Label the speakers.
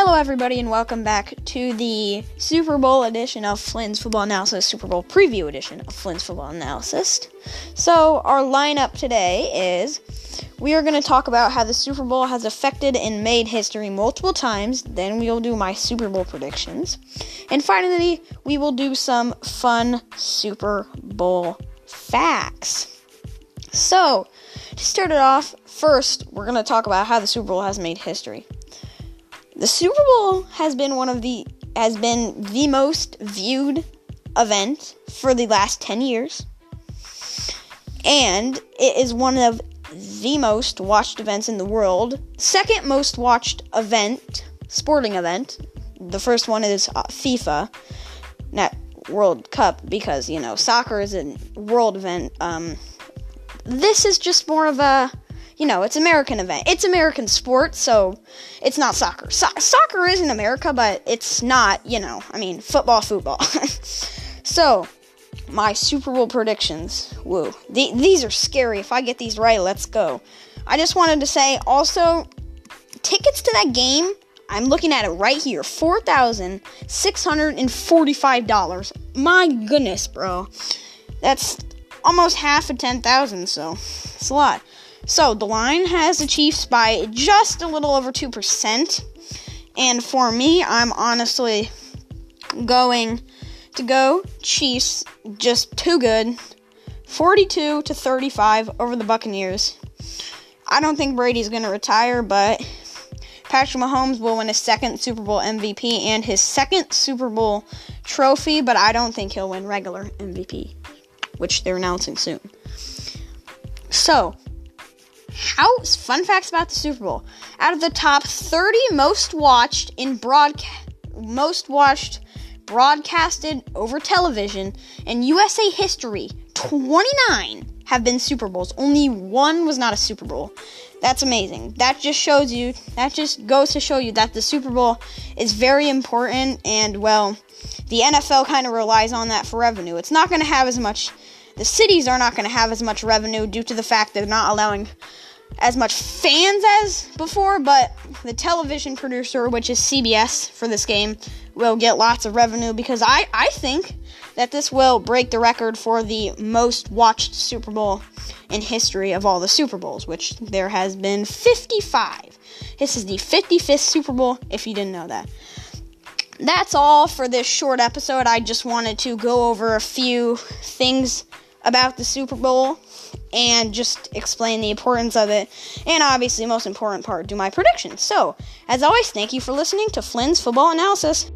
Speaker 1: Hello, everybody, and welcome back to the Super Bowl edition of Flynn's Football Analysis, Super Bowl preview edition of Flynn's Football Analysis. So, our lineup today is we are going to talk about how the Super Bowl has affected and made history multiple times. Then, we will do my Super Bowl predictions. And finally, we will do some fun Super Bowl facts. So, to start it off, first, we're going to talk about how the Super Bowl has made history. The Super Bowl has been one of the has been the most viewed event for the last 10 years. And it is one of the most watched events in the world. Second most watched event, sporting event. The first one is uh, FIFA, not World Cup, because, you know, soccer is a world event. Um, this is just more of a you know, it's American event. It's American sport, so it's not soccer. So- soccer is in America, but it's not, you know, I mean, football, football. so, my Super Bowl predictions. Woo. The- these are scary. If I get these right, let's go. I just wanted to say also, tickets to that game, I'm looking at it right here $4,645. My goodness, bro. That's almost half of 10,000, so it's a lot. So the line has the Chiefs by just a little over 2%. And for me, I'm honestly going to go Chiefs just too good. 42 to 35 over the Buccaneers. I don't think Brady's going to retire, but Patrick Mahomes will win his second Super Bowl MVP and his second Super Bowl trophy, but I don't think he'll win regular MVP, which they're announcing soon. So, how fun facts about the Super Bowl. Out of the top 30 most watched in broadcast most watched broadcasted over television in USA history, 29 have been Super Bowls. Only one was not a Super Bowl. That's amazing. That just shows you, that just goes to show you that the Super Bowl is very important and, well, the NFL kind of relies on that for revenue. It's not going to have as much, the cities are not going to have as much revenue due to the fact they're not allowing as much fans as before, but the television producer, which is CBS for this game, will get lots of revenue because I, I think that this will break the record for the most watched Super Bowl in history of all the Super Bowls, which there has been 55. This is the 55th Super Bowl, if you didn't know that. That's all for this short episode. I just wanted to go over a few things about the Super Bowl and just explain the importance of it. And obviously, most important part, do my predictions. So, as always, thank you for listening to Flynn's Football Analysis.